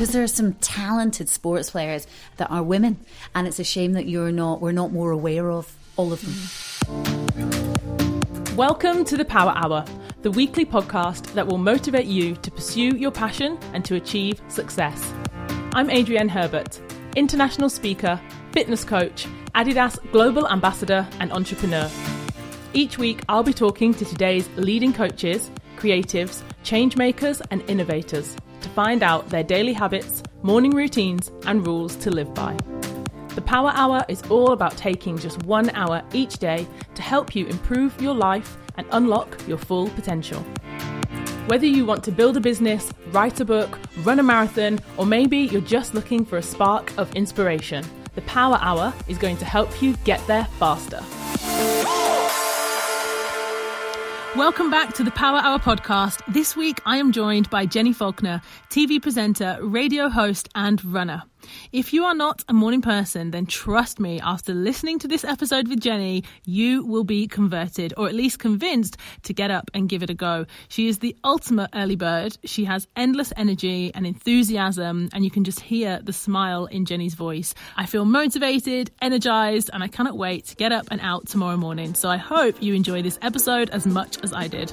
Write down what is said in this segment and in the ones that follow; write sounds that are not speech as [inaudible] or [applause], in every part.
because there are some talented sports players that are women, and it's a shame that you're not. We're not more aware of all of them. Welcome to the Power Hour, the weekly podcast that will motivate you to pursue your passion and to achieve success. I'm Adrienne Herbert, international speaker, fitness coach, Adidas global ambassador, and entrepreneur. Each week, I'll be talking to today's leading coaches, creatives, change makers, and innovators to find out their daily habits, morning routines, and rules to live by. The Power Hour is all about taking just one hour each day to help you improve your life and unlock your full potential. Whether you want to build a business, write a book, run a marathon, or maybe you're just looking for a spark of inspiration, the Power Hour is going to help you get there faster. Welcome back to the Power Hour podcast. This week I am joined by Jenni Falconer, TV presenter, radio host, and runner. If you are not a morning person, then trust me, after listening to this episode with Jenni, you will be converted, or at least convinced to get up and give it a go. She is the ultimate early bird. She has endless energy and enthusiasm, and you can just hear the smile in Jenni's voice. I feel motivated, energized, and I cannot wait to get up and out tomorrow morning. So I hope you enjoy this episode as much as I did.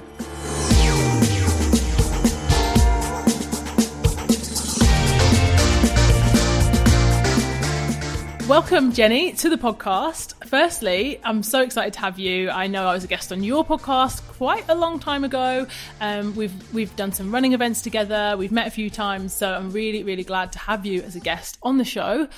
Welcome, Jenni, to the podcast. Firstly, I'm so excited to have you. I know I was a guest on your podcast quite a long time ago. Um, we've we've done some running events together. We've met a few times, so I'm really really glad to have you as a guest on the show.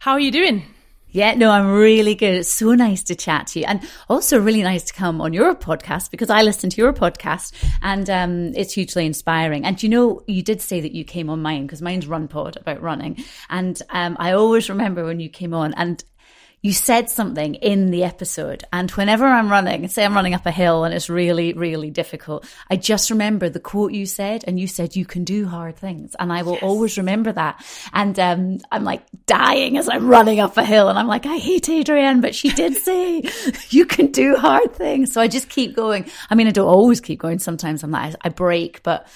How are you doing? Yeah, no, I'm really good. It's so nice to chat to you. And also really nice to come on your podcast because I listen to your podcast and um, it's hugely inspiring. And you know, you did say that you came on mine because mine's RunPod about running. And um, I always remember when you came on and you said something in the episode. And whenever I'm running, say I'm running up a hill and it's really, really difficult, I just remember the quote you said. And you said, you can do hard things. And I will yes. always remember that. And um, I'm like dying as I'm running up a hill. And I'm like, I hate Adrienne, but she did say, [laughs] you can do hard things. So I just keep going. I mean, I don't always keep going. Sometimes I'm like, I break, but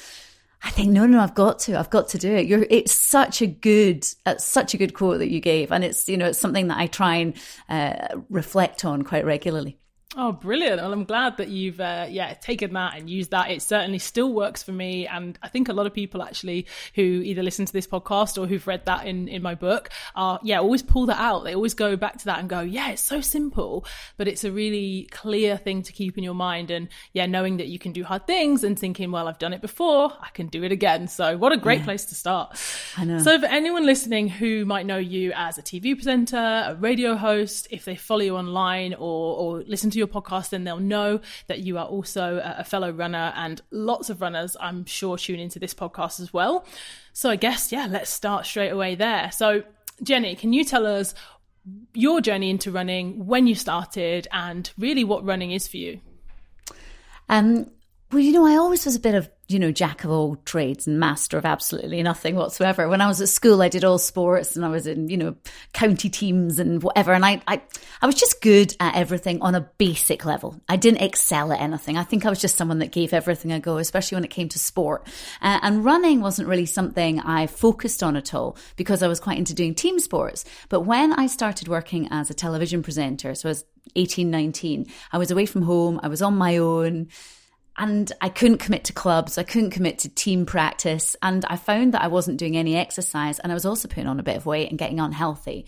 I think no, no, I've got to, I've got to do it. You're, it's such a good, it's such a good quote that you gave, and it's you know it's something that I try and uh, reflect on quite regularly. Oh, brilliant! Well, I'm glad that you've uh, yeah taken that and used that. It certainly still works for me, and I think a lot of people actually who either listen to this podcast or who've read that in in my book are yeah always pull that out. They always go back to that and go, yeah, it's so simple, but it's a really clear thing to keep in your mind. And yeah, knowing that you can do hard things and thinking, well, I've done it before, I can do it again. So what a great yeah. place to start. I know. So for anyone listening who might know you as a TV presenter, a radio host, if they follow you online or or listen to your podcast, then they'll know that you are also a fellow runner, and lots of runners, I'm sure, tune into this podcast as well. So I guess, yeah, let's start straight away there. So, Jenni, can you tell us your journey into running, when you started, and really what running is for you? Um, well, you know, I always was a bit of you know, jack of all trades and master of absolutely nothing whatsoever. When I was at school, I did all sports and I was in, you know, county teams and whatever. And I, I, I was just good at everything on a basic level. I didn't excel at anything. I think I was just someone that gave everything a go, especially when it came to sport. Uh, and running wasn't really something I focused on at all because I was quite into doing team sports. But when I started working as a television presenter, so I was 18, 19, I was away from home. I was on my own and I couldn't commit to clubs. I couldn't commit to team practice. And I found that I wasn't doing any exercise and I was also putting on a bit of weight and getting unhealthy.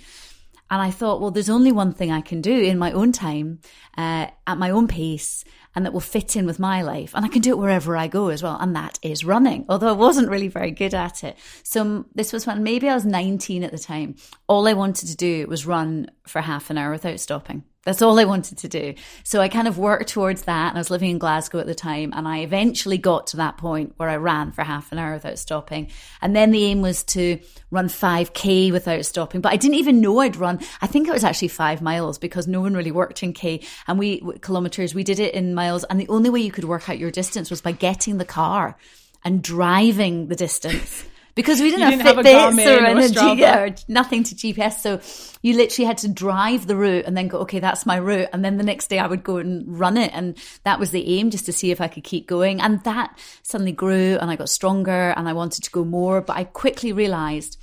And I thought, well, there's only one thing I can do in my own time, uh, at my own pace, and that will fit in with my life. And I can do it wherever I go as well. And that is running, although I wasn't really very good at it. So this was when maybe I was 19 at the time. All I wanted to do was run for half an hour without stopping. That's all I wanted to do. So I kind of worked towards that. And I was living in Glasgow at the time. And I eventually got to that point where I ran for half an hour without stopping. And then the aim was to run 5K without stopping. But I didn't even know I'd run. I think it was actually five miles because no one really worked in K and we kilometers. We did it in miles. And the only way you could work out your distance was by getting the car and driving the distance because we didn't, You have didn't Fitbits or, or energy, yeah, or nothing to GPS. So you literally had to drive the route and then go, okay, that's my route. And then the next day I would go and run it. And that was the aim just to see if I could keep going. And that suddenly grew and I got stronger and I wanted to go more. But I quickly realized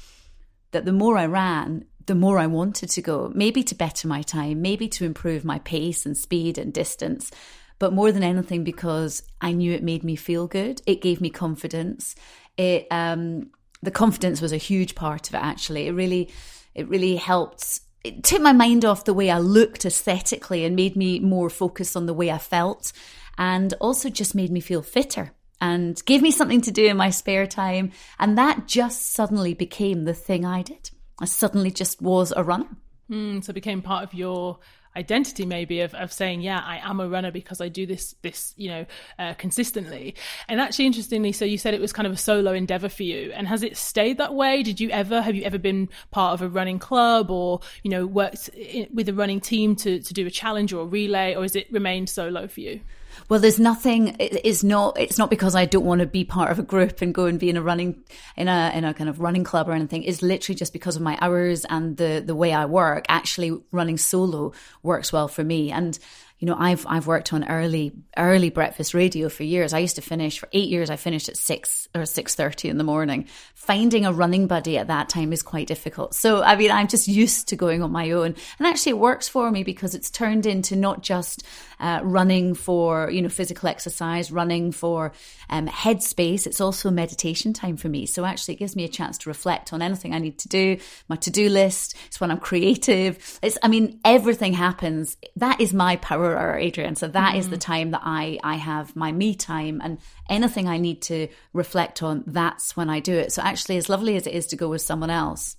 that the more I ran, the more I wanted to go, maybe to better my time, maybe to improve my pace and speed and distance, but more than anything because I knew it made me feel good. It gave me confidence. It, um, the confidence was a huge part of it actually. It really, it really helped. It took my mind off the way I looked aesthetically and made me more focused on the way I felt and also just made me feel fitter and gave me something to do in my spare time. And that just suddenly became the thing I did. I suddenly just was a runner. Mm, so it became part of your identity maybe of, of saying yeah i am a runner because i do this this you know uh, consistently. And actually interestingly so you said it was kind of a solo endeavor for you. And has it stayed that way? Did you ever have you ever been part of a running club or you know worked in, with a running team to, to do a challenge or a relay or has it remained solo for you Well, there's nothing. It's not. It's not because I don't want to be part of a group and go and be in a running in a in a kind of running club or anything. It's literally just because of my hours and the the way I work. Actually, running solo works well for me. And you know, I've I've worked on early early breakfast radio for years. I used to finish for eight years. I finished at six or six thirty in the morning. Finding a running buddy at that time is quite difficult. So I mean, I'm just used to going on my own, and actually, it works for me because it's turned into not just uh, running for you know physical exercise, running for um, headspace. It's also meditation time for me. So actually, it gives me a chance to reflect on anything I need to do, my to do list. It's when I'm creative. It's I mean, everything happens. That is my power hour, Adrienne. So that is the mm-hmm. time that I I have my me time and anything I need to reflect on. That's when I do it. So actually, as lovely as it is to go with someone else,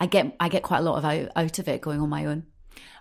I get I get quite a lot of out, out of it going on my own.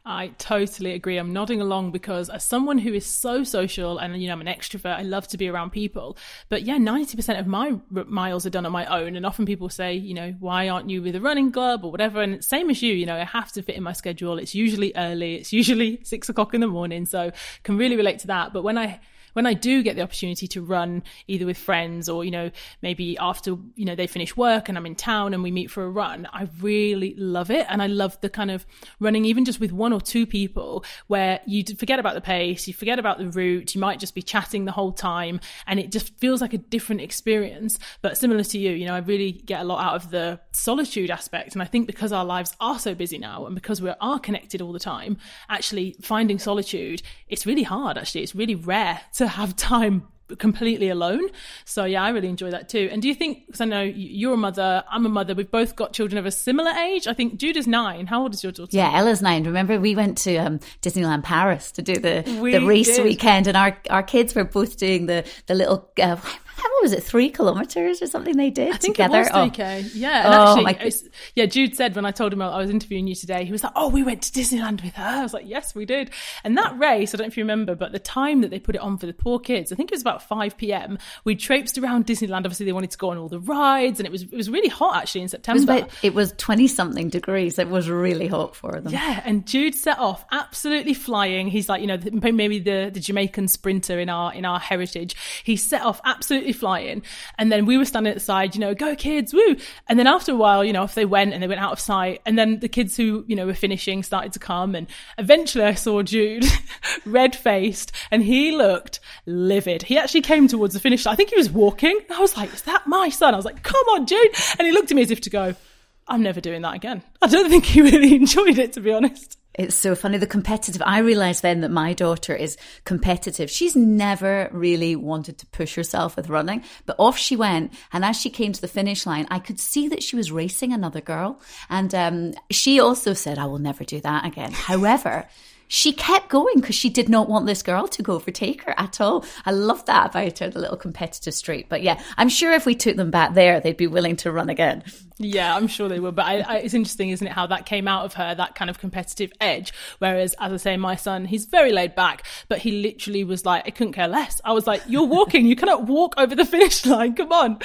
I totally agree. I'm nodding along because as someone who is so social and, you know, I'm an extrovert, I love to be around people. But yeah, 90% of my r- miles are done on my own. And often people say, you know, why aren't you with a running club or whatever? And same as you, you know, I have to fit in my schedule. It's usually early. It's usually [laughs] six o'clock in the morning. So can really relate to that. But when I, when I do get the opportunity to run either with friends or, you know, maybe after, you know, they finish work and I'm in town and we meet for a run, I really love it. And I love the kind of running, even just with one or two people where you forget about the pace, you forget about the route, you might just be chatting the whole time and it just feels like a different experience. But similar to you, you know, I really get a lot out of the solitude aspect. And I think because our lives are so busy now and because we are connected all the time, actually finding solitude, it's really hard actually. It's really rare to have time completely alone. So yeah, I really enjoy that too. And do you think, because I know you're a mother, I'm a mother, we've both got children of a similar age. I think Jude is nine. How old is your daughter? Yeah, Ella's nine. Remember, we went to um, Disneyland Paris to do the We the race did. weekend, and our our kids were both doing the the little. Uh, [laughs] what was it? Three kilometers or something they did I think together. it was Oh, 3K. Yeah. And Oh, actually, my- yeah, Jude said when I told him I was interviewing you today, he was like, Oh, we went to Disneyland with her. I was like, Yes, we did. And that race, I don't know if you remember, but the time that they put it on for the poor kids, I think it was about 5 p.m. We traipsed around Disneyland. Obviously, they wanted to go on all the rides, and it was it was really hot actually in it was September. it was twenty something degrees. It was really hot for them. Yeah, and Jude set off absolutely flying. He's like, you know, maybe the, the Jamaican sprinter in our in our heritage. He set off absolutely flying, and then we were standing at the side, you know, go kids, woo! And then after a while, you know, off they went and they went out of sight. And then the kids who you know were finishing started to come, and eventually I saw Jude, [laughs] red faced, and he looked livid. He actually came towards the finish. I think he was walking. I was like, is that my son? I was like, come on, Jude! And he looked at me as if to go. I'm never doing that again. I don't think he really [laughs] enjoyed it, to be honest. It's so funny. The competitive. I realized then that my daughter is competitive. She's never really wanted to push herself with running, but off she went. And as she came to the finish line, I could see that she was racing another girl. And um, she also said, I will never do that again. However, she kept going because she did not want this girl to go overtake her at all. I love that about her, the little competitive streak. But yeah, I'm sure if we took them back there, they'd be willing to run again. Yeah, I'm sure they would. But I, I, it's interesting, isn't it, how that came out of her, that kind of competitive edge. Whereas, as I say, my son, he's very laid back, but he literally was like, I couldn't care less. I was like, you're walking. You cannot walk over the finish [laughs] line. Come on.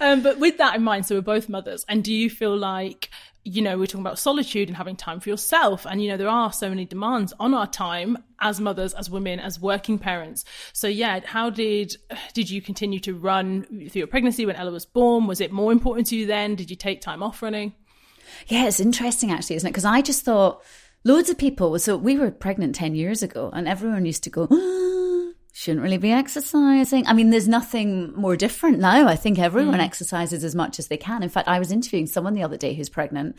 Um, but with that in mind, so we're both mothers. And do you feel like, you know, we're talking about solitude and having time for yourself. And, you know, there are so many demands on our time as mothers, as women, as working parents. So yeah, how did, did you continue to run through your pregnancy when Ella was born? Was it more important to you then? Did you take time off running? Yeah, it's interesting actually, isn't it? Because I just thought loads of people, so we were pregnant 10 years ago and everyone used to go, shouldn't really be exercising. I mean, there's nothing more different now. I think everyone mm. exercises as much as they can. In fact, I was interviewing someone the other day who's pregnant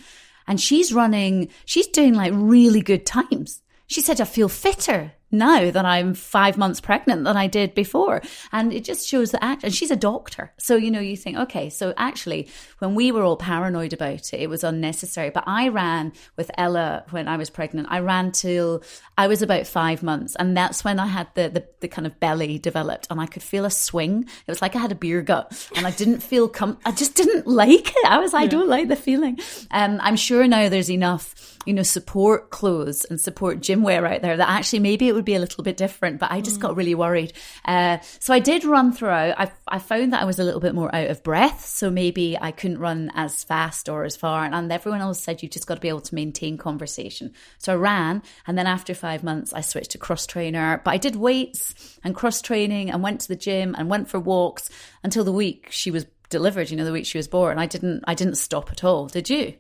and she's running, she's doing like really good times. She said, I feel fitter now that I'm five months pregnant than I did before. And it just shows that act, and she's a doctor. So, you know, you think, okay, so actually, when we were all paranoid about it, it was unnecessary. But I ran with Ella when I was pregnant. I ran till I was about five months. And that's when I had the, the, the kind of belly developed and I could feel a swing. It was like I had a beer gut and I didn't feel, com- I just didn't [laughs] like it. I was, I don't like the feeling. Um, I'm sure now there's enough, you know, support clothes and support gym wear out there that actually maybe it would would be a little bit different, but I just mm. got really worried. Uh, so I did run through. I, I found that I was a little bit more out of breath. So maybe I couldn't run as fast or as far. And, and everyone else said you've just got to be able to maintain conversation. So I ran. And then after five months, I switched to cross trainer. But I did weights and cross training and went to the gym and went for walks until the week she was delivered, you know, the week she was born. I didn't, I didn't stop at all. Did you?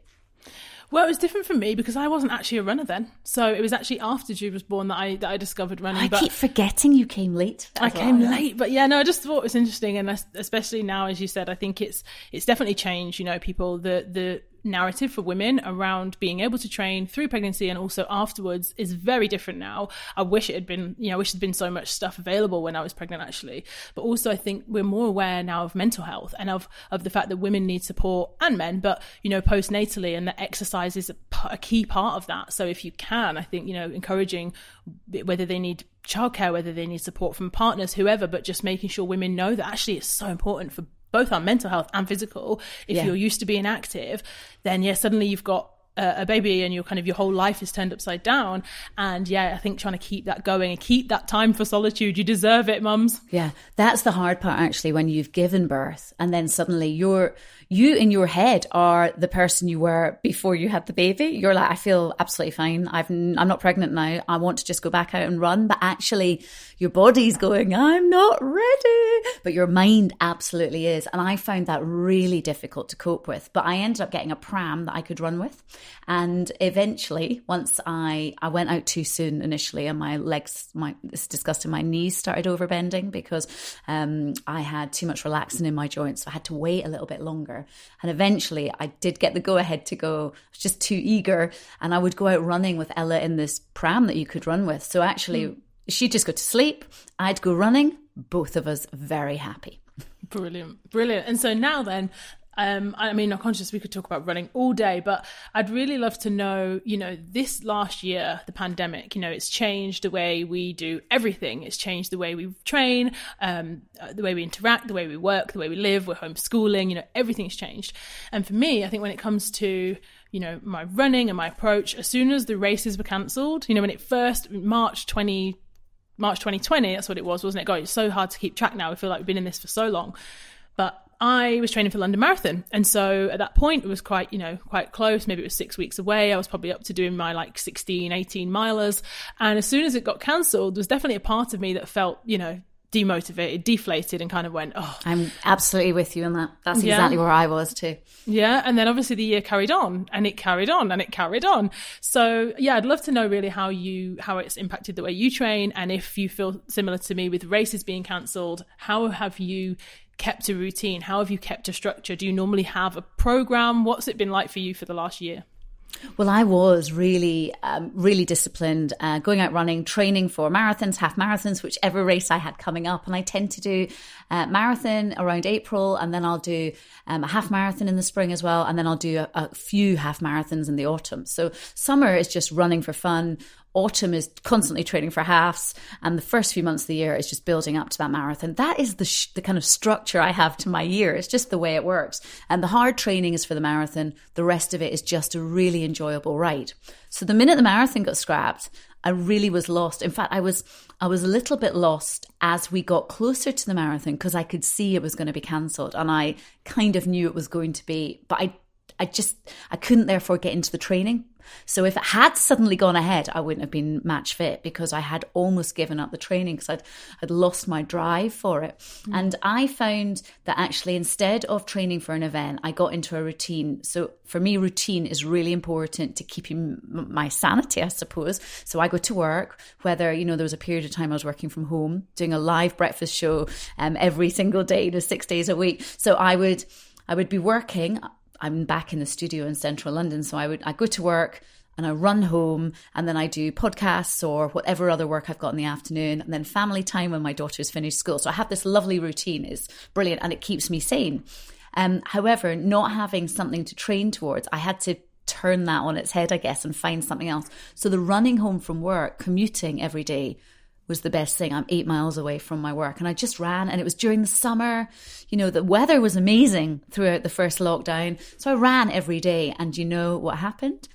Well, it was different for me because I wasn't actually a runner then. So it was actually after Jude was born that I that I discovered running. I but keep forgetting you came late. I came late, but yeah, no, I just thought it was interesting, and especially now, as you said, I think it's it's definitely changed. You know, people the the narrative for women around being able to train through pregnancy and also afterwards is very different now. I wish it had been, you know, I wish there'd been so much stuff available when I was pregnant actually. But also I think we're more aware now of mental health and of of the fact that women need support and men, but you know, postnatally and that exercise is a, a key part of that. So if you can, I think, you know, encouraging whether they need childcare, whether they need support from partners, whoever, but just making sure women know that actually it's so important for both our mental health and physical. If yeah. you're used to being active, then yeah, suddenly you've got a, baby and your kind of your whole life is turned upside down. And yeah, I think trying to keep that going and keep that time for solitude. You deserve it, mums. Yeah, that's the hard part actually when you've given birth and then suddenly you're you in your head are the person you were before you had the baby. You're like, I feel absolutely fine. I've, I'm not pregnant now. I want to just go back out and run. But actually, your body's going, I'm not ready. But your mind absolutely is. And I found that really difficult to cope with. But I ended up getting a pram that I could run with. And eventually, once I, I went out too soon initially and my legs, my, it's disgusting, my knees started overbending because um, I had too much relaxin in my joints. So I had to wait a little bit longer. And eventually I did get the go ahead to go. I was just too eager. And I would go out running with Ella in this pram that you could run with. So actually, mm. she'd just go to sleep. I'd go running. Both of us very happy. Brilliant, brilliant. And so now then, um, I mean, I'm conscious we could talk about running all day, but I'd really love to know, you know, this last year, the pandemic, you know, it's changed the way we do everything. It's changed the way we train, um, uh, the way we interact, the way we work, the way we live. We're homeschooling, you know, everything's changed. And for me, I think when it comes to, you know, my running and my approach, as soon as the races were cancelled, you know, when it first, March 20, March 2020, that's what it was, wasn't it? God, it's so hard to keep track now. I feel like we've been in this for so long. But I was training for London Marathon. And so at that point, it was quite, you know, quite close. Maybe it was six weeks away. I was probably up to doing my like 16, 18 milers. And as soon as it got cancelled, there was definitely a part of me that felt, you know, demotivated, deflated, and kind of went, oh. I'm absolutely with you on that. That's yeah. exactly where I was too. Yeah. And then obviously the year carried on and it carried on and it carried on. So yeah, I'd love to know really how you, how it's impacted the way you train. And if you feel similar to me with races being cancelled, how have you kept a routine? How have you kept a structure? Do you normally have a program? What's it been like for you for the last year? Well, I was really, um, really disciplined, uh, going out running, training for marathons, half marathons, whichever race I had coming up. And I tend to do uh, marathon around April, and then I'll do um, a half marathon in the spring as well, and then I'll do a, a few half marathons in the autumn. So summer is just running for fun autumn is constantly training for halves and the first few months of the year is just building up to that marathon. That is the sh- the kind of structure i have to my year. It's just the way it works. And the hard training is for the marathon. The rest of it is just a really enjoyable ride. So the minute the marathon got scrapped i really was lost. In fact i was i was a little bit lost as we got closer to the marathon because i could see it was going to be cancelled and i kind of knew it was going to be but i I just, I couldn't therefore get into the training. So if it had suddenly gone ahead, I wouldn't have been match fit because I had almost given up the training because I'd, I'd lost my drive for it. Mm. And I found that actually instead of training for an event, I got into a routine. So for me, routine is really important to keeping my sanity, I suppose. So I go to work, whether, you know, there was a period of time I was working from home, doing a live breakfast show um, every single day, you know, six days a week. So I would, I would be working I'm back in the studio in central London. So I would, I go to work and I run home and then I do podcasts or whatever other work I've got in the afternoon and then family time when my daughter's finished school. So I have this lovely routine is brilliant and it keeps me sane. Um, however, not having something to train towards, I had to turn that on its head, I guess, and find something else. So the running home from work, commuting every day was the best thing. I'm eight miles away from my work and I just ran and it was during the summer. You know, the weather was amazing throughout the first lockdown. So I ran every day and you know what happened?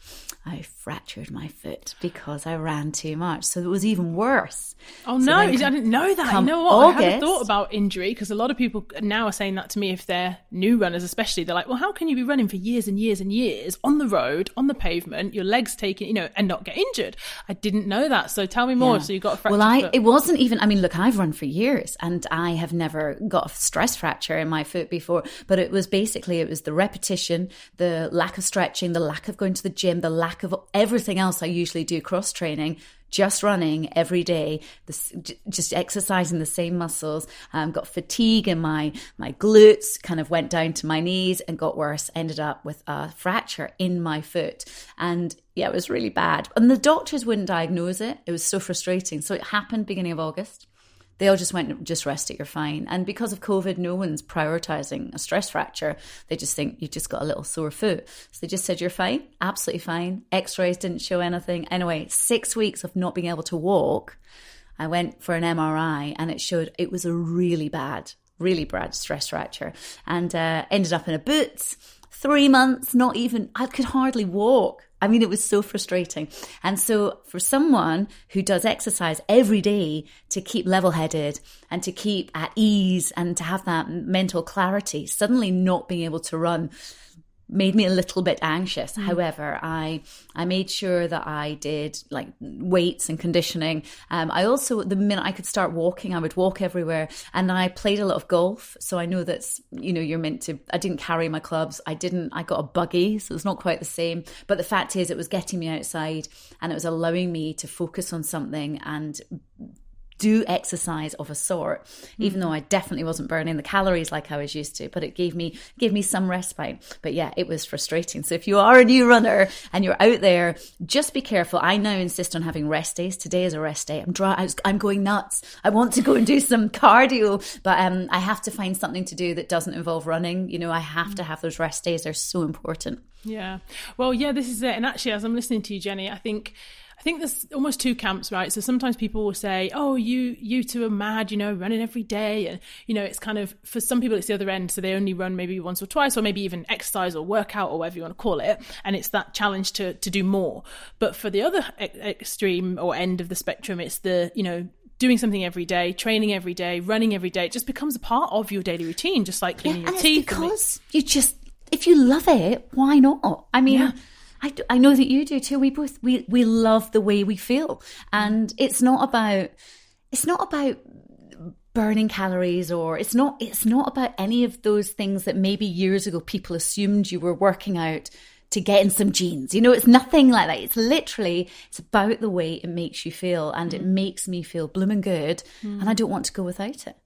I fractured my foot because I ran too much. So it was even worse. Oh so no, I didn't know that. You know what? August, I hadn't thought about injury because a lot of people now are saying that to me if they're new runners, especially. They're like, well, how can you be running for years and years and years on the road, on the pavement, your legs taken, you know, and not get injured? I didn't know that. So tell me more. Yeah. So you got a fracture. Well, I, foot. it wasn't even, I mean, look, I've run for years and I have never got a stress fracture in my foot before, but it was basically, it was the repetition, the lack of stretching, the lack of going to the gym, the lack of everything else I usually do cross training just running every day, this, just exercising the same muscles. Um, got fatigue in my my glutes, kind of went down to my knees and got worse. Ended up with a fracture in my foot, and yeah, it was really bad. And the doctors wouldn't diagnose it. It was so frustrating. So it happened beginning of August they all just went, just rest it, you're fine. And because of COVID, no one's prioritizing a stress fracture. They just think you just got a little sore foot. So they just said, you're fine, absolutely fine. X rays didn't show anything. Anyway, six weeks of not being able to walk. I went for an MRI and it showed it was a really bad, really bad stress fracture and uh, ended up in a boot. Three months, not even, I could hardly walk. I mean, it was so frustrating. And so, for someone who does exercise every day to keep level headed and to keep at ease and to have that mental clarity, suddenly not being able to run made me a little bit anxious. Mm. However, I I made sure that I did like weights and conditioning. Um, I also the minute I could start walking, I would walk everywhere, and I played a lot of golf. So I know that's you know you're meant to. I didn't carry my clubs. I didn't. I got a buggy, so it's not quite the same. But the fact is, it was getting me outside, and it was allowing me to focus on something and do exercise of a sort, mm-hmm. even though I definitely wasn't burning the calories like I was used to, but it gave me gave me some respite. But yeah, it was frustrating. So if you are a new runner and you're out there, just be careful. I now insist on having rest days. Today is a rest day. I'm dry. I'm going nuts. I want to go and do some cardio, but um, I have to find something to do that doesn't involve running. You know, I have to have those rest days. They're so important. Yeah. Well, yeah, this is it. And actually, as I'm listening to you, Jenni, I think think there's almost two camps, right? So sometimes people will say, "Oh, you you two are mad, you know, running every day," and you know, it's kind of for some people it's the other end, so they only run maybe once or twice, or maybe even exercise or workout or whatever you want to call it, and it's that challenge to to do more. But for the other extreme or end of the spectrum, it's the you know doing something every day, training every day, running every day. It just becomes a part of your daily routine, just like cleaning yeah, your teeth. Because you just, if you love it, why not? I mean. Yeah I, do, I know that you do too. We both we we love the way we feel, and it's not about it's not about burning calories or it's not it's not about any of those things that maybe years ago people assumed you were working out to get in some jeans. You know, it's nothing like that. It's literally it's about the way it makes you feel, and it mm. makes me feel blooming good, mm. and I don't want to go without it.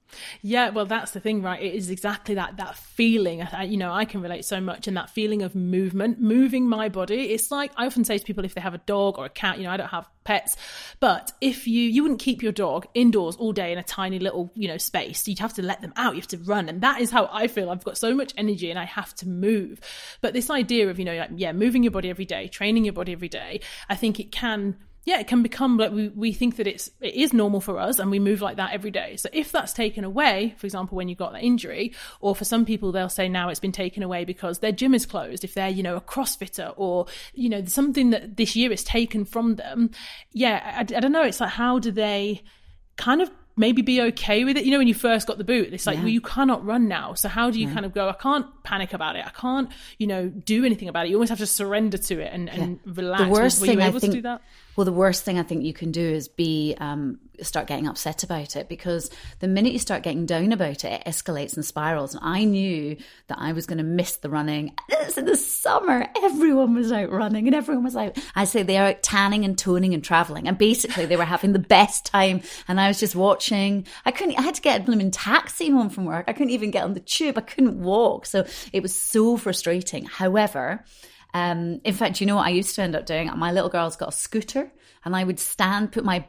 Yeah, well, that's the thing, right? It is exactly that that feeling. You know, I can relate so much, and that feeling of movement, moving my body. It's like I often say to people, if they have a dog or a cat, you know, I don't have pets, but if you you wouldn't keep your dog indoors all day in a tiny little you know space, you'd have to let them out. You have to run, and that is how I feel. I've got so much energy, and I have to move. But this idea of you know, like, yeah, moving your body every day, training your body every day, I think it can yeah, it can become like we, we think that it's it is normal for us and we move like that every day. So if that's taken away, for example, when you got that injury, or for some people they'll say now it's been taken away because their gym is closed, if they're, you know, a CrossFitter or, you know, something that this year is taken from them, yeah, I, I don't know. It's like how do they kind of maybe be okay with it. You know, when you first got the boot, it's like, Yeah. well, you cannot run now. So how do you kind of go, I can't panic about it. I can't, you know, do anything about it. You almost have to surrender to it and, and relax. the worst Were thing you I able think to do that? Well the worst thing i think you can do is be um, start getting upset about it because the minute you start getting down about it it escalates and spirals. And i knew that i was going to miss the running. It's in the summer. Everyone was out running and everyone was out. I say they are out tanning and toning and traveling. And basically they were having the best time. And i was just watching. I couldn't i had to get a blooming taxi home from work. I couldn't even get on the tube. I couldn't walk. So it was so frustrating. However um, in fact, you know what I used to end up doing? My little girl's got a scooter, and I would stand, put my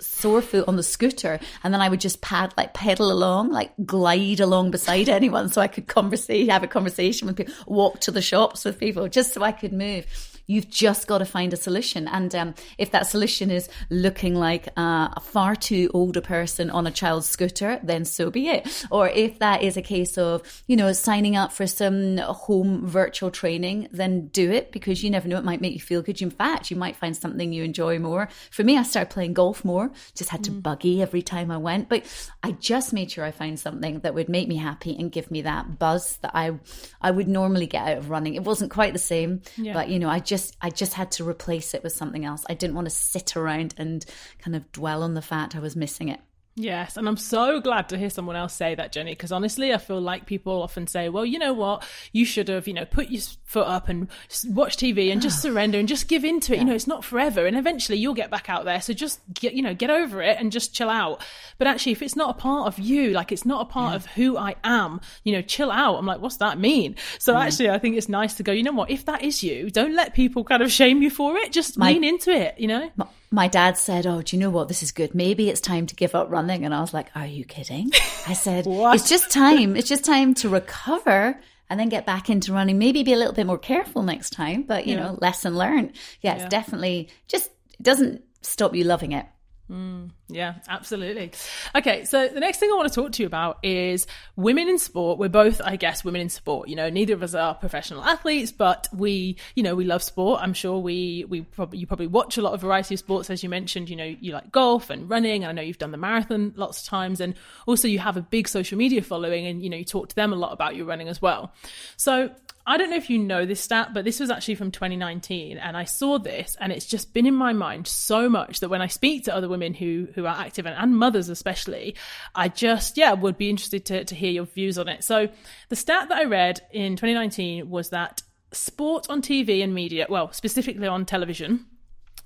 sore foot on the scooter, and then I would just pad like pedal along, like glide along beside anyone, so I could conversate, have a conversation with people, walk to the shops with people, just so I could move. You've just got to find a solution, and um, if that solution is looking like uh, a far too older person on a child's scooter, then so be it. Or if that is a case of you know signing up for some home virtual training, then do it because you never know it might make you feel good. In fact, you might find something you enjoy more. For me, I started playing golf more. Just had to buggy every time I went, but I just made sure I found something that would make me happy and give me that buzz that I I would normally get out of running. It wasn't quite the same, but you know, I just I just had to replace it with something else. I didn't want to sit around and kind of dwell on the fact I was missing it. Yes, and I'm so glad to hear someone else say that, Jenni, because honestly, I feel like people often say, well, you know what, you should have, you know, put your foot up and watch TV and just [sighs] surrender and just give into it. You know, it's not forever and eventually you'll get back out there. So just get, you know, get over it and just chill out. But actually, if it's not a part of you, like it's not a part of who I am, you know, chill out. I'm like, what's that mean? So actually, I think it's nice to go, you know what, if that is you, don't let people kind of shame you for it. Just lean into it, you know? My dad said, "Oh, do you know what? This is good. Maybe it's time to give up running." And I was like, "Are you kidding?" I said, [laughs] "It's just time. It's just time to recover." And then get back into running. Maybe be a little bit more careful next time, but you know, lesson learned. Yeah, it's definitely just it doesn't stop you loving it. Mm. Yeah, absolutely. Okay, so the next thing I want to talk to you about is women in sport. We're both, I guess, women in sport. You know, neither of us are professional athletes, but we, you know, we love sport. I'm sure we, we probably, you probably watch a lot of variety of sports, as you mentioned. You know, you like golf and running, and I know you've done the marathon lots of times, and also you have a big social media following, and you know, you talk to them a lot about your running as well. So I don't know if you know this stat, but this was actually from 2019, and I saw this, and it's just been in my mind so much that when I speak to other women who who are active and, and mothers especially, I just yeah would be interested to to hear your views on it. So the stat that I read in 2019 was that sport on TV and media, well specifically on television,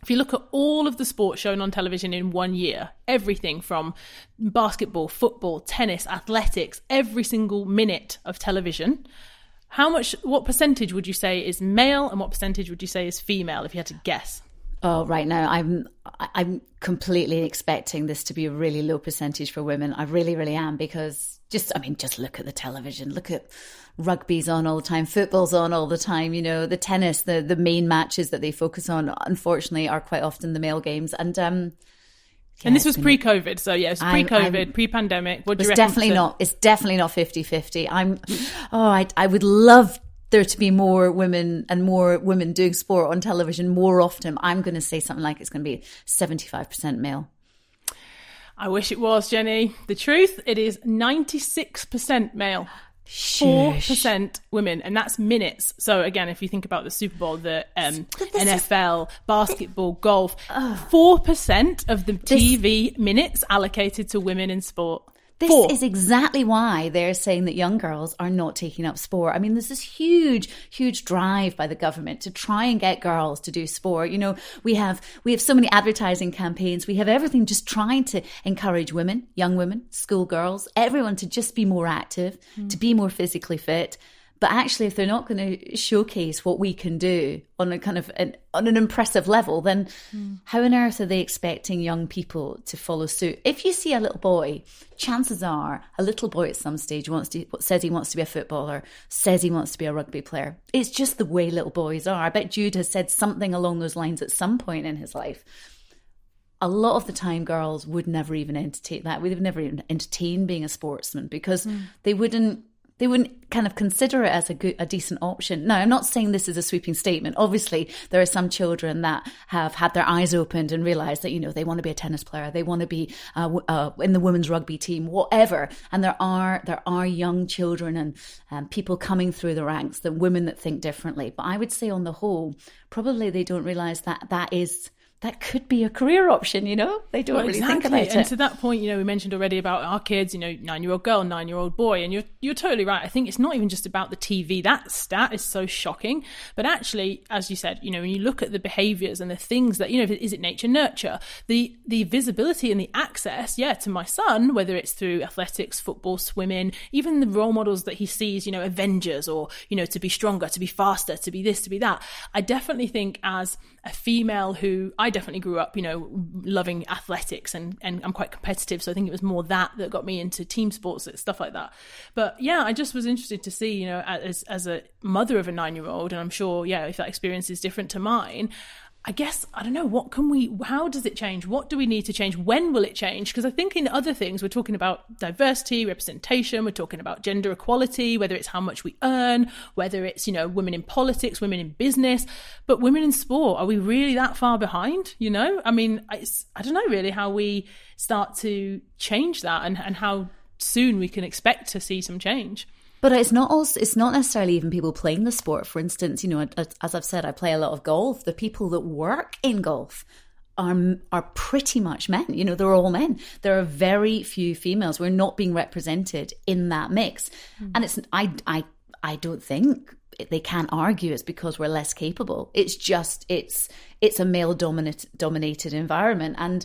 if you look at all of the sports shown on television in one year, everything from basketball, football, tennis, athletics, every single minute of television, how much, what percentage would you say is male and what percentage would you say is female if you had to guess? Oh, right now I'm I'm completely expecting this to be a really low percentage for women. I really, really am because just I mean, just look at the television. Look at rugby's on all the time, football's on all the time. You know, the tennis, the the main matches that they focus on, unfortunately, are quite often the male games. And um, and this was pre-COVID, so yeah, pre-COVID, I'm- pre-pandemic. What do It's you reckon? definitely to- not. It's definitely not 50-50. I'm. Oh, I I would love there to be more women and more women doing sport on television more often. I'm going to say something like it's going to be seventy five percent male. I wish it was, Jenni. The truth, it is 96% male. Four Shush. percent women, and that's minutes. So again, if you think about the Super Bowl, the um, this is- NFL, basketball, golf, four percent of the TV minutes allocated to women in sport. This Four. is exactly why they're saying that young girls are not taking up sport. I mean, there's this huge, huge drive by the government to try and get girls to do sport. You know, we have we have so many advertising campaigns. We have everything just trying to encourage women, young women, schoolgirls, everyone to just be more active, to be more physically fit. But actually, if they're not going to showcase what we can do on a kind of an, on an impressive level, then hmm. how on earth are they expecting young people to follow suit? If you see a little boy, chances are a little boy at some stage wants to says he wants to be a footballer, says he wants to be a rugby player. It's just the way little boys are. I bet Jude has said something along those lines at some point in his life a lot of the time girls would never even entertain that. We'd never even entertain being a sportsman because hmm. they wouldn't they wouldn't kind of consider it as a good, a decent option. Now, I'm not saying this is a sweeping statement. Obviously, there are some children that have had their eyes opened and realized that, you know, they want to be a tennis player, they want to be uh, uh, in the women's rugby team, whatever. And there are, there are young children and um, people coming through the ranks, the women that think differently. But I would say on the whole, probably they don't realize that that is that could be a career option, you know? They don't well, really exactly. think about it. And to that point, you know, we mentioned already about our kids, you know, nine year old girl, nine year old boy, and you're you're totally right. I think it's not even just about the TV. That stat is so shocking. But actually, as you said, you know, when you look at the behaviours and the things that, you know, is it nature nurture? The the visibility and the access, yeah, to my son, whether it's through athletics, football, swimming, even the role models that he sees, you know, Avengers or, you know, to be stronger, to be faster, to be this, to be that. I definitely think as a female who I definitely grew up, you know, loving athletics and, and I'm quite competitive. So I think it was more that that got me into team sports, and stuff like that. But yeah, I just was interested to see, you know, as, as a mother of a nine year old, and I'm sure, yeah, if that experience is different to mine, I guess I don't know what can we how does it change? What do we need to change? When will it change? Because I think in other things we're talking about diversity representation we're talking about gender equality whether it's how much we earn whether it's you know women in politics women in business. But women in sport are we really that far behind you know? I mean I don't know really how we start to change that and and how soon we can expect to see some change but it's not also it's not necessarily even people playing the sport. For instance, you know, as I've said, I play a lot of golf. The people that work in golf are are pretty much men. You know, they're all men. There are very few females. We're not being represented in that mix, mm. and it's I I I don't think they can't argue it's because we're less capable. It's just it's it's a male dominant dominated environment and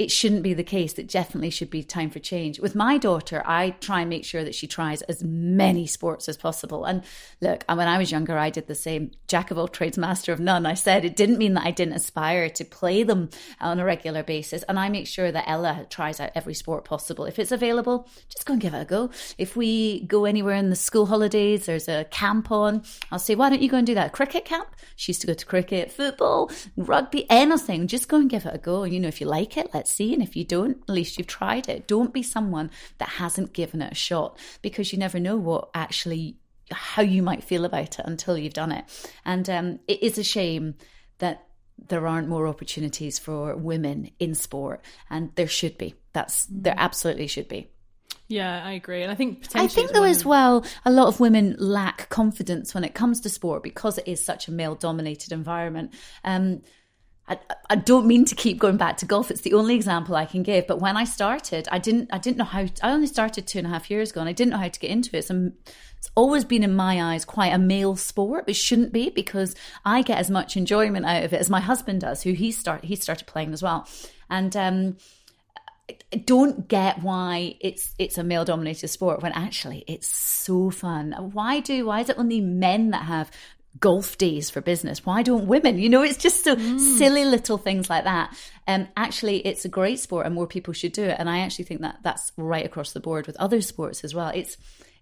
it shouldn't be the case. It definitely should be time for change. With my daughter, I try and make sure that she tries as many sports as possible. And look, when I was younger, I did the same. Jack of all trades, master of none. I said it didn't mean that I didn't aspire to play them on a regular basis. And I make sure that Ella tries out every sport possible. If it's available, just go and give it a go. If we go anywhere in the school holidays, there's a camp on, I'll say, why don't you go and do that? Cricket camp? She used to go to cricket, football, rugby, anything. Just go and give it a go. You know, if you like it, let's see. And if you don't, at least you've tried it. Don't be someone that hasn't given it a shot because you never know what actually how you might feel about it until you've done it. And um, it is a shame that there aren't more opportunities for women in sport, and there should be. That's there absolutely should be. Yeah, I agree, and I think potentially I think though as well, a lot of women lack confidence when it comes to sport because it is such a male-dominated environment. Um, I, I, don't mean to keep going back to golf. It's the only example I can give. But when I started, I didn't I didn't know how. To, I only started two and a half years ago, and I didn't know how to get into it. So it's always been in my eyes quite a male sport, but shouldn't be because I get as much enjoyment out of it as my husband does, who he start he started playing as well, and. um I don't get why it's it's a male dominated sport when actually it's so fun. Why do why is it only men that have golf days for business. Why don't women? You know, it's just so mm. silly little things like that. And um, actually, it's a great sport, and more people should do it. And I actually think that that's right across the board with other sports as well. It's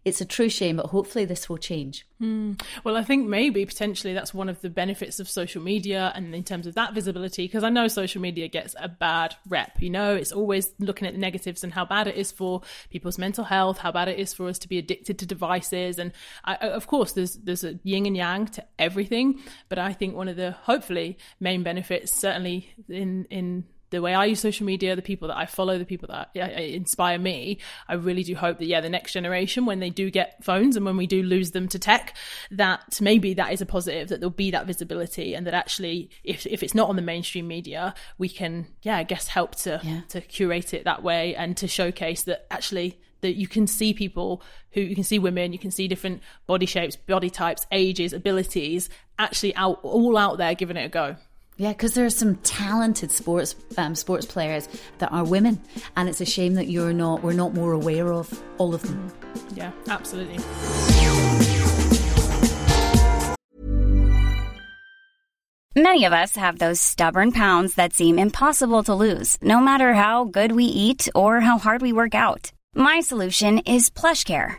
it's a true shame, but hopefully this will change. Mm. Well, I think maybe potentially that's one of the benefits of social media and in terms of that visibility, because I know social media gets a bad rep. You know, it's always looking at the negatives and how bad it is for people's mental health, how bad it is for us to be addicted to devices. And I, of course, there's there's a yin and yang to everything, but I think one of the hopefully main benefits, certainly in in the way I use social media, the people that I follow, the people that inspire me, I really do hope that, yeah, the next generation, when they do get phones and when we do lose them to tech, that maybe that is a positive, that there'll be that visibility and that actually, if, if it's not on the mainstream media, we can, yeah, I guess help to, yeah. to curate it that way and to showcase that actually that you can see people who you can see women, you can see different body shapes, body types, ages, abilities, actually out all out there giving it a go. Yeah, because there are some talented sports um, sports players that are women, and it's a shame that you're not. We're not more aware of all of them. Yeah, absolutely. Many of us have those stubborn pounds that seem impossible to lose, no matter how good we eat or how hard we work out. My solution is PlushCare.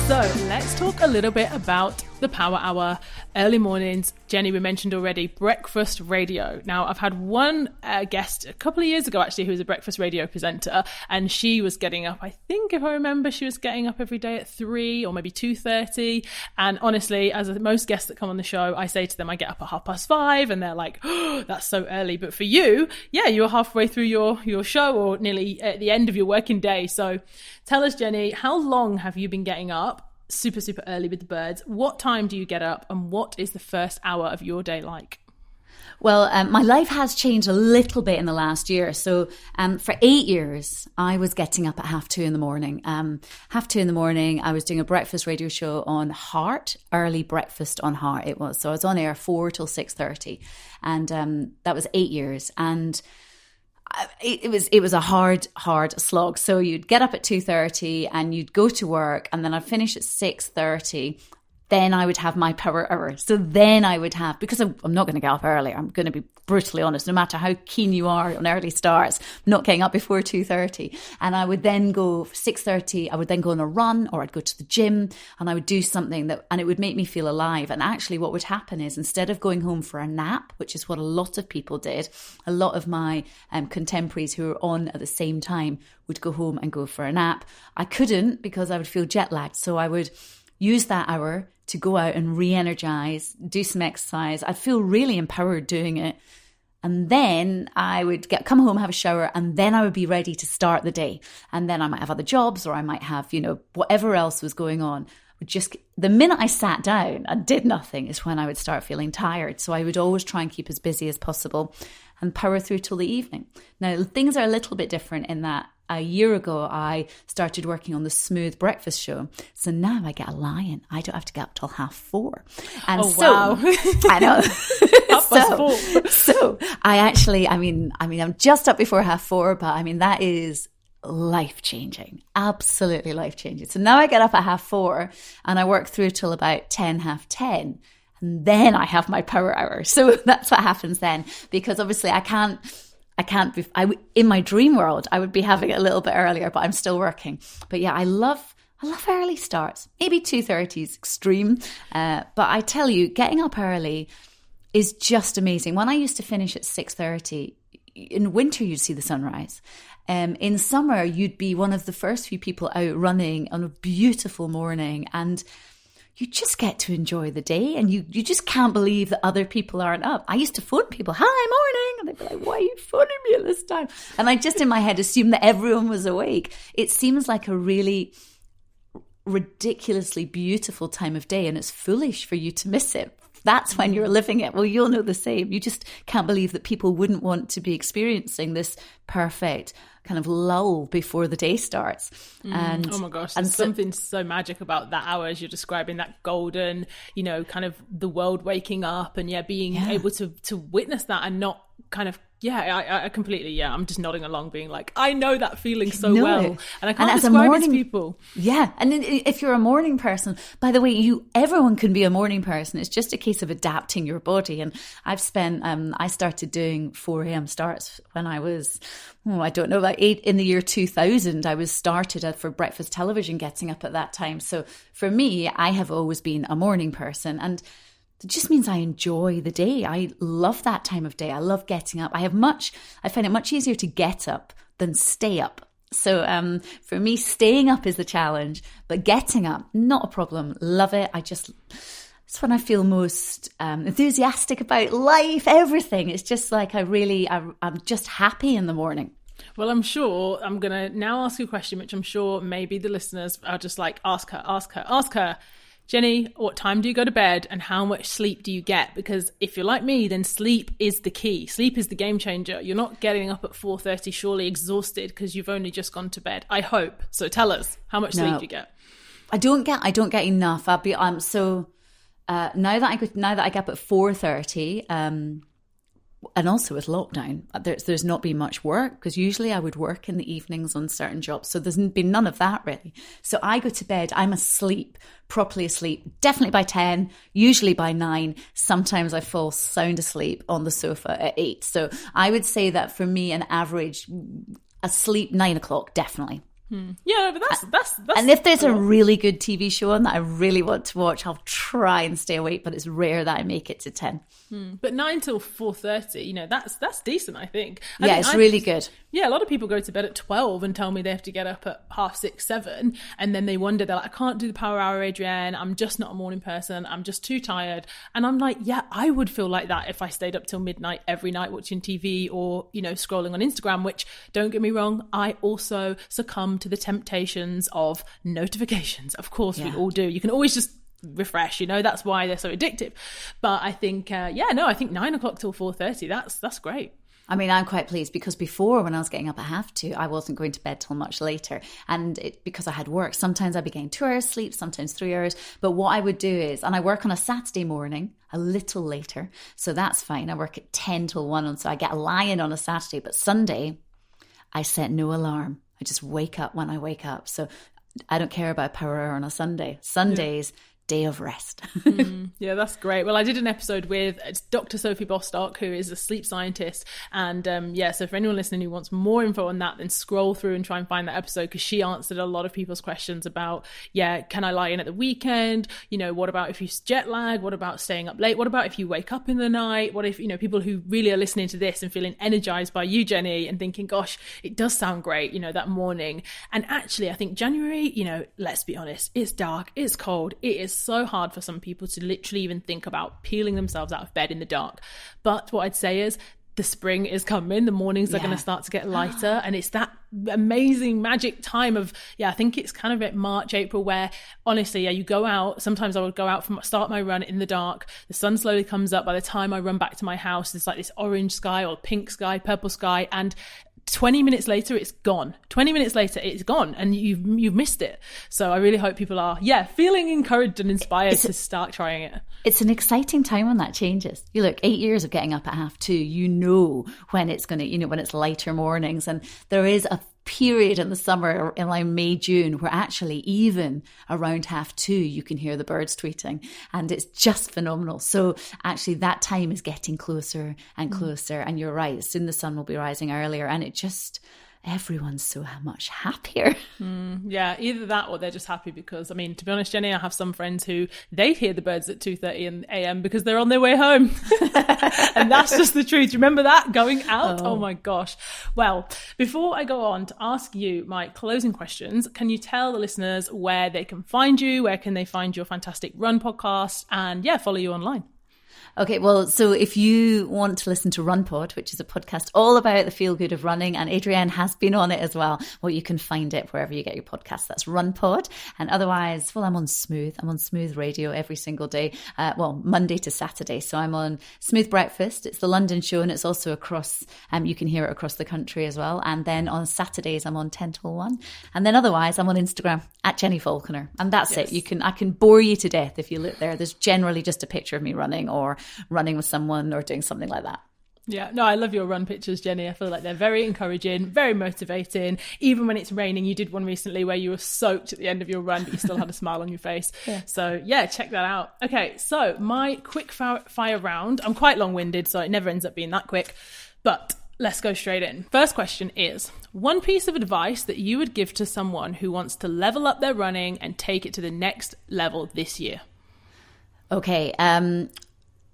so let's talk a little bit about the Power Hour, early mornings. Jenni, we mentioned already breakfast radio. Now, I've had one uh, guest a couple of years ago actually who was a breakfast radio presenter, and she was getting up. I think, if I remember, she was getting up every day at three or maybe two thirty. And honestly, as most guests that come on the show, I say to them, I get up at half past five, and they're like, "Oh, that's so early." But for you, yeah, you're halfway through your your show or nearly at the end of your working day. So, tell us, Jenni, how long have you been getting up? Super, super early with the birds. What time do you get up and what is the first hour of your day like? Well, um, my life has changed a little bit in the last year. So, um, for eight years, I was getting up at half two in the morning. Um, half two in the morning, I was doing a breakfast radio show on Heart, early breakfast on Heart. It was so I was on air four till six thirty, and um, that was eight years. And it, was it was a hard hard slog. So you'd get up at 2.30 and you'd go to work and then i'd finish at 6.30 then I would have my power hour. So then I would have, because I'm, not going to get up early. I'm going to be brutally honest, no matter how keen you are on early starts, not getting up before 2.30. And I would then go 6.30, I would then go on a run or I'd go to the gym and I would do something that, and it would make me feel alive. And actually what would happen is instead of going home for a nap, which is what a lot of people did, a lot of my um, contemporaries who were on at the same time would go home and go for a nap. I couldn't because I would feel jet lagged. So I would use that hour to go out and re energize, do some exercise. I'd feel really empowered doing it. And then I would get come home, have a shower, and then I would be ready to start the day. And then I might have other jobs or I might have, you know, whatever else was going on. Just the minute I sat down and did nothing is when I would start feeling tired. So I would always try and keep as busy as possible and power through till the evening. Now things are a little bit different in that a year ago, I started working on the Smooth Breakfast Show. So now I get a lie-in. I don't have to get up till half four. And oh, so wow. [laughs] I know. [laughs] so, [laughs] so I actually, I mean, I mean, I'm just up before half four, but I mean, that is life changing, absolutely life changing. So now I get up at half four and I work through till about 10, half 10. And then I have my power hour. So that's what happens then, because obviously I can't, I can't be, I, in my dream world, I would be having it a little bit earlier, but I'm still working. But yeah, I love, I love early starts. Maybe 2.30 is extreme. Uh, but I tell you, getting up early is just amazing. When I used to finish at 6.30, in winter you'd see the sunrise. Um, in summer, you'd be one of the first few people out running on a beautiful morning. And you just get to enjoy the day and you, you just can't believe that other people aren't up. I used to phone people, hi, morning. And they'd be like, why are you phoning me at this time? And I just in my head assumed that everyone was awake. It seems like a really ridiculously beautiful time of day and it's foolish for you to miss it. That's when you're living it. Well, you'll know the same. You just can't believe that people wouldn't want to be experiencing this perfect kind of lull before the day starts. Mm. And oh my gosh, there's so, something so magic about that hour as you're describing that golden, you know, kind of the world waking up and yeah, being yeah. able to to witness that and not kind of yeah, I, I completely yeah. I'm just nodding along, being like, I know that feeling so well, and I can't and describe morning, it to people. Yeah, and if you're a morning person, by the way, you everyone can be a morning person. It's just a case of adapting your body. And I've spent, um, I started doing 4 a.m. starts when I was, oh, I don't know, about eight in the year 2000. I was started for breakfast television, getting up at that time. So for me, I have always been a morning person, and it just means I enjoy the day. I love that time of day. I love getting up. I have much, I find it much easier to get up than stay up. So um, for me, staying up is the challenge, but getting up, not a problem. Love it. I just, it's when I feel most um, enthusiastic about life, everything. It's just like I really, I, I'm just happy in the morning. Well, I'm sure I'm going to now ask you a question, which I'm sure maybe the listeners are just like, ask her, ask her, ask her. Jenni, what time do you go to bed and how much sleep do you get? Because if you're like me, then sleep is the key. Sleep is the game changer. You're not getting up at 4:30 surely exhausted because you've only just gone to bed. I hope. So tell us, how much no, sleep do you get? I don't get I don't get enough. I'll be I'm so uh, now that I could, now that I get up at 4:30, um and also with lockdown, there's there's not been much work because usually I would work in the evenings on certain jobs. So there's been none of that really. So I go to bed, I'm asleep, properly asleep, definitely by ten, usually by nine. Sometimes I fall sound asleep on the sofa at eight. So I would say that for me, an average mm, asleep nine o'clock, definitely. Hmm. Yeah, but that's that's that's. And if there's a really good TV show on that I really want to watch, I'll try and stay awake. But it's rare that I make it to ten. Hmm. But nine till four thirty, you know, that's that's decent. I think. I yeah, it's I'm, really good. Yeah, a lot of people go to bed at twelve and tell me they have to get up at half six, seven, and then they wonder they're like, I can't do the power hour, Adrienne. I'm just not a morning person. I'm just too tired. And I'm like, yeah, I would feel like that if I stayed up till midnight every night watching TV or you know scrolling on Instagram. Which don't get me wrong, I also succumb to the temptations of notifications. Of course, yeah. we all do. You can always just refresh you know that's why they're so addictive but i think uh, yeah no i think nine o'clock till 4.30 that's that's great I mean, I'm quite pleased because before, when I was getting up at half two, I wasn't going to bed till much later. And it, because I had work, sometimes I'd be getting two hours sleep, sometimes three hours. But what I would do is, and I work on a Saturday morning, a little later. So that's fine. I work at 10 till 1 on, so I get a lie-in on a Saturday. But Sunday, I set no alarm. I just wake up when I wake up. So I don't care about power hour on a Sunday. Sundays, yeah day of rest. [laughs] mm, yeah, that's great. Well, I did an episode with uh, Dr. Sophie Bostock, who is a sleep scientist. And um, yeah, so for anyone listening who wants more info on that, then scroll through and try and find that episode because she answered a lot of people's questions about, yeah, can I lie in at the weekend? You know, what about if you jet lag? What about staying up late? What about if you wake up in the night? What if, you know, people who really are listening to this and feeling energized by you, Jenni, and thinking, gosh, it does sound great, you know, that morning. And actually, I think January, you know, let's be honest, it's dark, it's cold, it is so hard for some people to literally even think about peeling themselves out of bed in the dark. But what I'd say is the spring is coming the mornings are going to start to get lighter and it's that amazing magic time of yeah i think it's kind of at march april where honestly yeah you go out sometimes i would go out from start my run in the dark the sun slowly comes up by the time i run back to my house there's like this orange sky or pink sky purple sky and 20 minutes later it's gone. 20 minutes later it's gone and you've you've missed it. So i really hope people are yeah feeling encouraged and inspired it's, to start trying it. It's an exciting time when that changes. You look eight years of getting up at half two you know when it's going to you know when it's lighter mornings and there is a period in the summer in like May, June, where actually even around half two, you can hear the birds tweeting and it's just phenomenal. So actually that time is getting closer and mm. closer. Mm. And you're right. Soon the sun will be rising earlier and it just, everyone's so much happier. [laughs] Mm, yeah, either that or they're just happy because I mean, to be honest, Jenni, I have some friends who they hear the birds at two thirty a.m. because they're on their way home, [laughs] and that's just the truth. Remember that going out? Oh. oh my gosh! Well, before I go on to ask you my closing questions, can you tell the listeners where they can find you? Where can they find your fantastic run podcast? And yeah, follow you online. Okay, well, so if you want to listen to RunPod, which is a podcast all about the feel good of running, and Adrienne has been on it as well, well, you can find it wherever you get your podcast. That's RunPod. And otherwise, well, I'm on Smooth. I'm on Smooth Radio every single day, uh, well, Monday to Saturday. So I'm on Smooth Breakfast. It's the London show, and it's also across, um, you can hear it across the country as well. And then on Saturdays, I'm on 10 till 1. And then otherwise, I'm on Instagram at Jenni Falconer. And that's yes. it. You can, I can bore you to death if you look there. There's generally just a picture of me running or running with someone or doing something like that. Yeah, no, I love your run pictures, Jenni. I feel like they're very encouraging, very motivating. Even when it's raining, you did one recently where you were soaked at the end of your run, but you still had a [laughs] smile on your face. Yeah. So, yeah, check that out. Okay, so my quick fire round. I'm quite long winded, so it never ends up being that quick, but let's go straight in. First question is one piece of advice that you would give to someone who wants to level up their running and take it to the next level this year? Okay, um,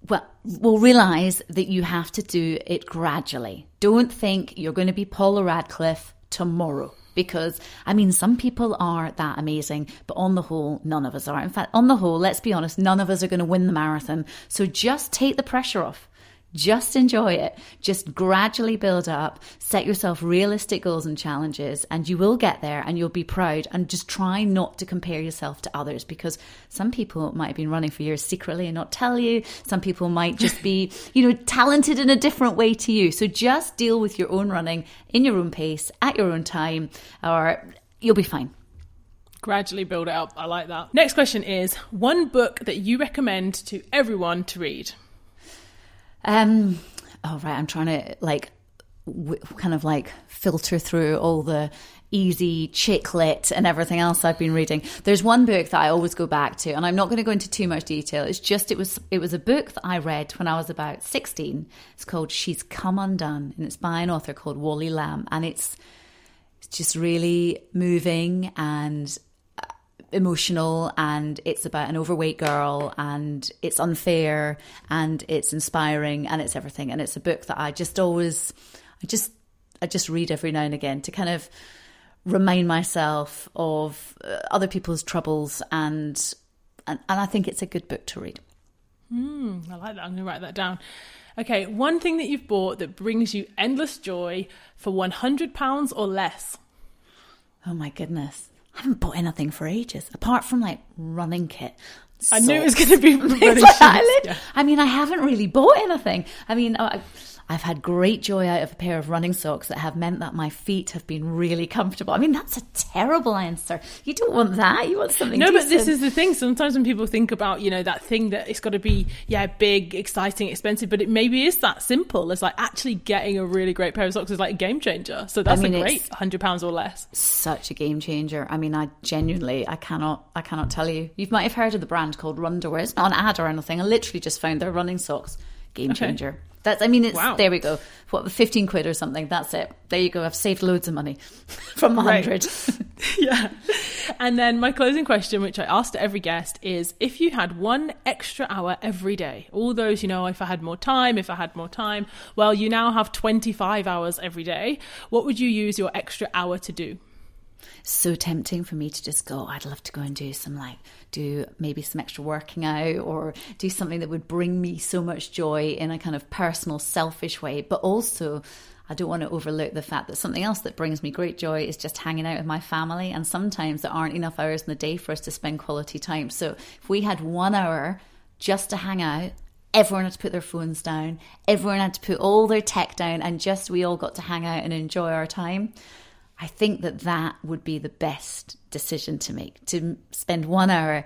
well, will realize that you have to do it gradually. Don't think you're going to be Paula Radcliffe tomorrow because I mean, some people are that amazing, but on the whole, none of us are. In fact, on the whole, let's be honest, none of us are going to win the marathon. So just take the pressure off. Just enjoy it. Just gradually build up, set yourself realistic goals and challenges, and you will get there and you'll be proud. And just try not to compare yourself to others because some people might have been running for years secretly and not tell you. Some people might just be, [laughs] you know, talented in a different way to you. So just deal with your own running in your own pace, at your own time, or you'll be fine gradually build it up. I like that. Next question is one book that you recommend to everyone to read. Um, oh right, I'm trying to like w- kind of like filter through all the easy chick lit and everything else I've been reading. There's one book that I always go back to, and I'm not going to go into too much detail. It's just it was it was a book that I read when I was about 16. It's called She's Come Undone, and it's by an author called Wally Lamb, and it's it's just really moving and emotional and it's about an overweight girl and it's unfair and it's inspiring and it's everything and it's a book that I just always I just I just read every now and again to kind of remind myself of uh, other people's troubles and, and and I think it's a good book to read. Mm, I like that. I'm going to write that down. Okay, one thing that you've bought that brings you endless joy for £100 or less. Oh my goodness. I haven't bought anything for ages, apart from like running kit. I knew it was going to be [laughs] running like shoes. I, Yeah. I mean, I haven't really bought anything. I mean, I, I've had great joy out of a pair of running socks that have meant that my feet have been really comfortable. I mean, that's a terrible answer. You don't want that. You want something. No, but this is the thing. Sometimes when people think about, you know, that thing that it's got to be, yeah, big, exciting, expensive, but it maybe is that simple. It's like actually getting a really great pair of socks is like a game changer. So that's mean, a great hundred pounds or less. such a game changer. I mean, I genuinely, I cannot, I cannot tell you. You might have heard of the brand called Runderwear. It's not an ad or anything. I literally just found their running socks. Game Okay. That's, I mean, it's Wow. there we go. What, fifteen quid or something? That's it. There you go. I've saved loads of money [laughs] from the Right. hundred. [laughs] yeah. And then my closing question, which I asked to every guest, is if you had one extra hour every day, all those, you know, if I had more time, if I had more time, well, you now have 25 hours every day. What would you use your extra hour to do? So tempting for me to just go, oh, I'd love to go and do some like, do maybe some extra working out or do something that would bring me so much joy in a kind of personal, selfish way. But also, I don't want to overlook the fact that something else that brings me great joy is just hanging out with my family. And sometimes there aren't enough hours in the day for us to spend quality time. So if we had one hour just to hang out, everyone had to put their phones down, everyone had to put all their tech down, and just we all got to hang out and enjoy our time. I think that that would be the best decision to make to spend one hour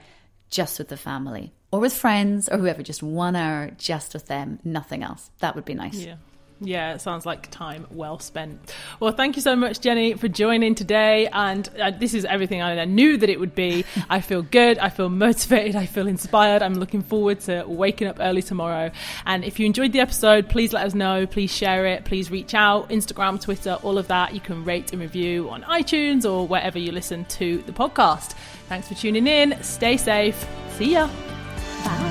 just with the family or with friends or whoever, just one hour just with them, nothing else. That would be nice. Yeah. Yeah, it sounds like time well spent. Well, thank you so much, Jenni, for joining today. And uh, this is everything I knew that it would be. I feel good. I feel motivated. I feel inspired. I'm looking forward to waking up early tomorrow. And if you enjoyed the episode, please let us know. Please share it. Please reach out. Instagram, Twitter, all of that. You can rate and review on iTunes or wherever you listen to the podcast. Thanks for tuning in. Stay safe. See ya. Bye.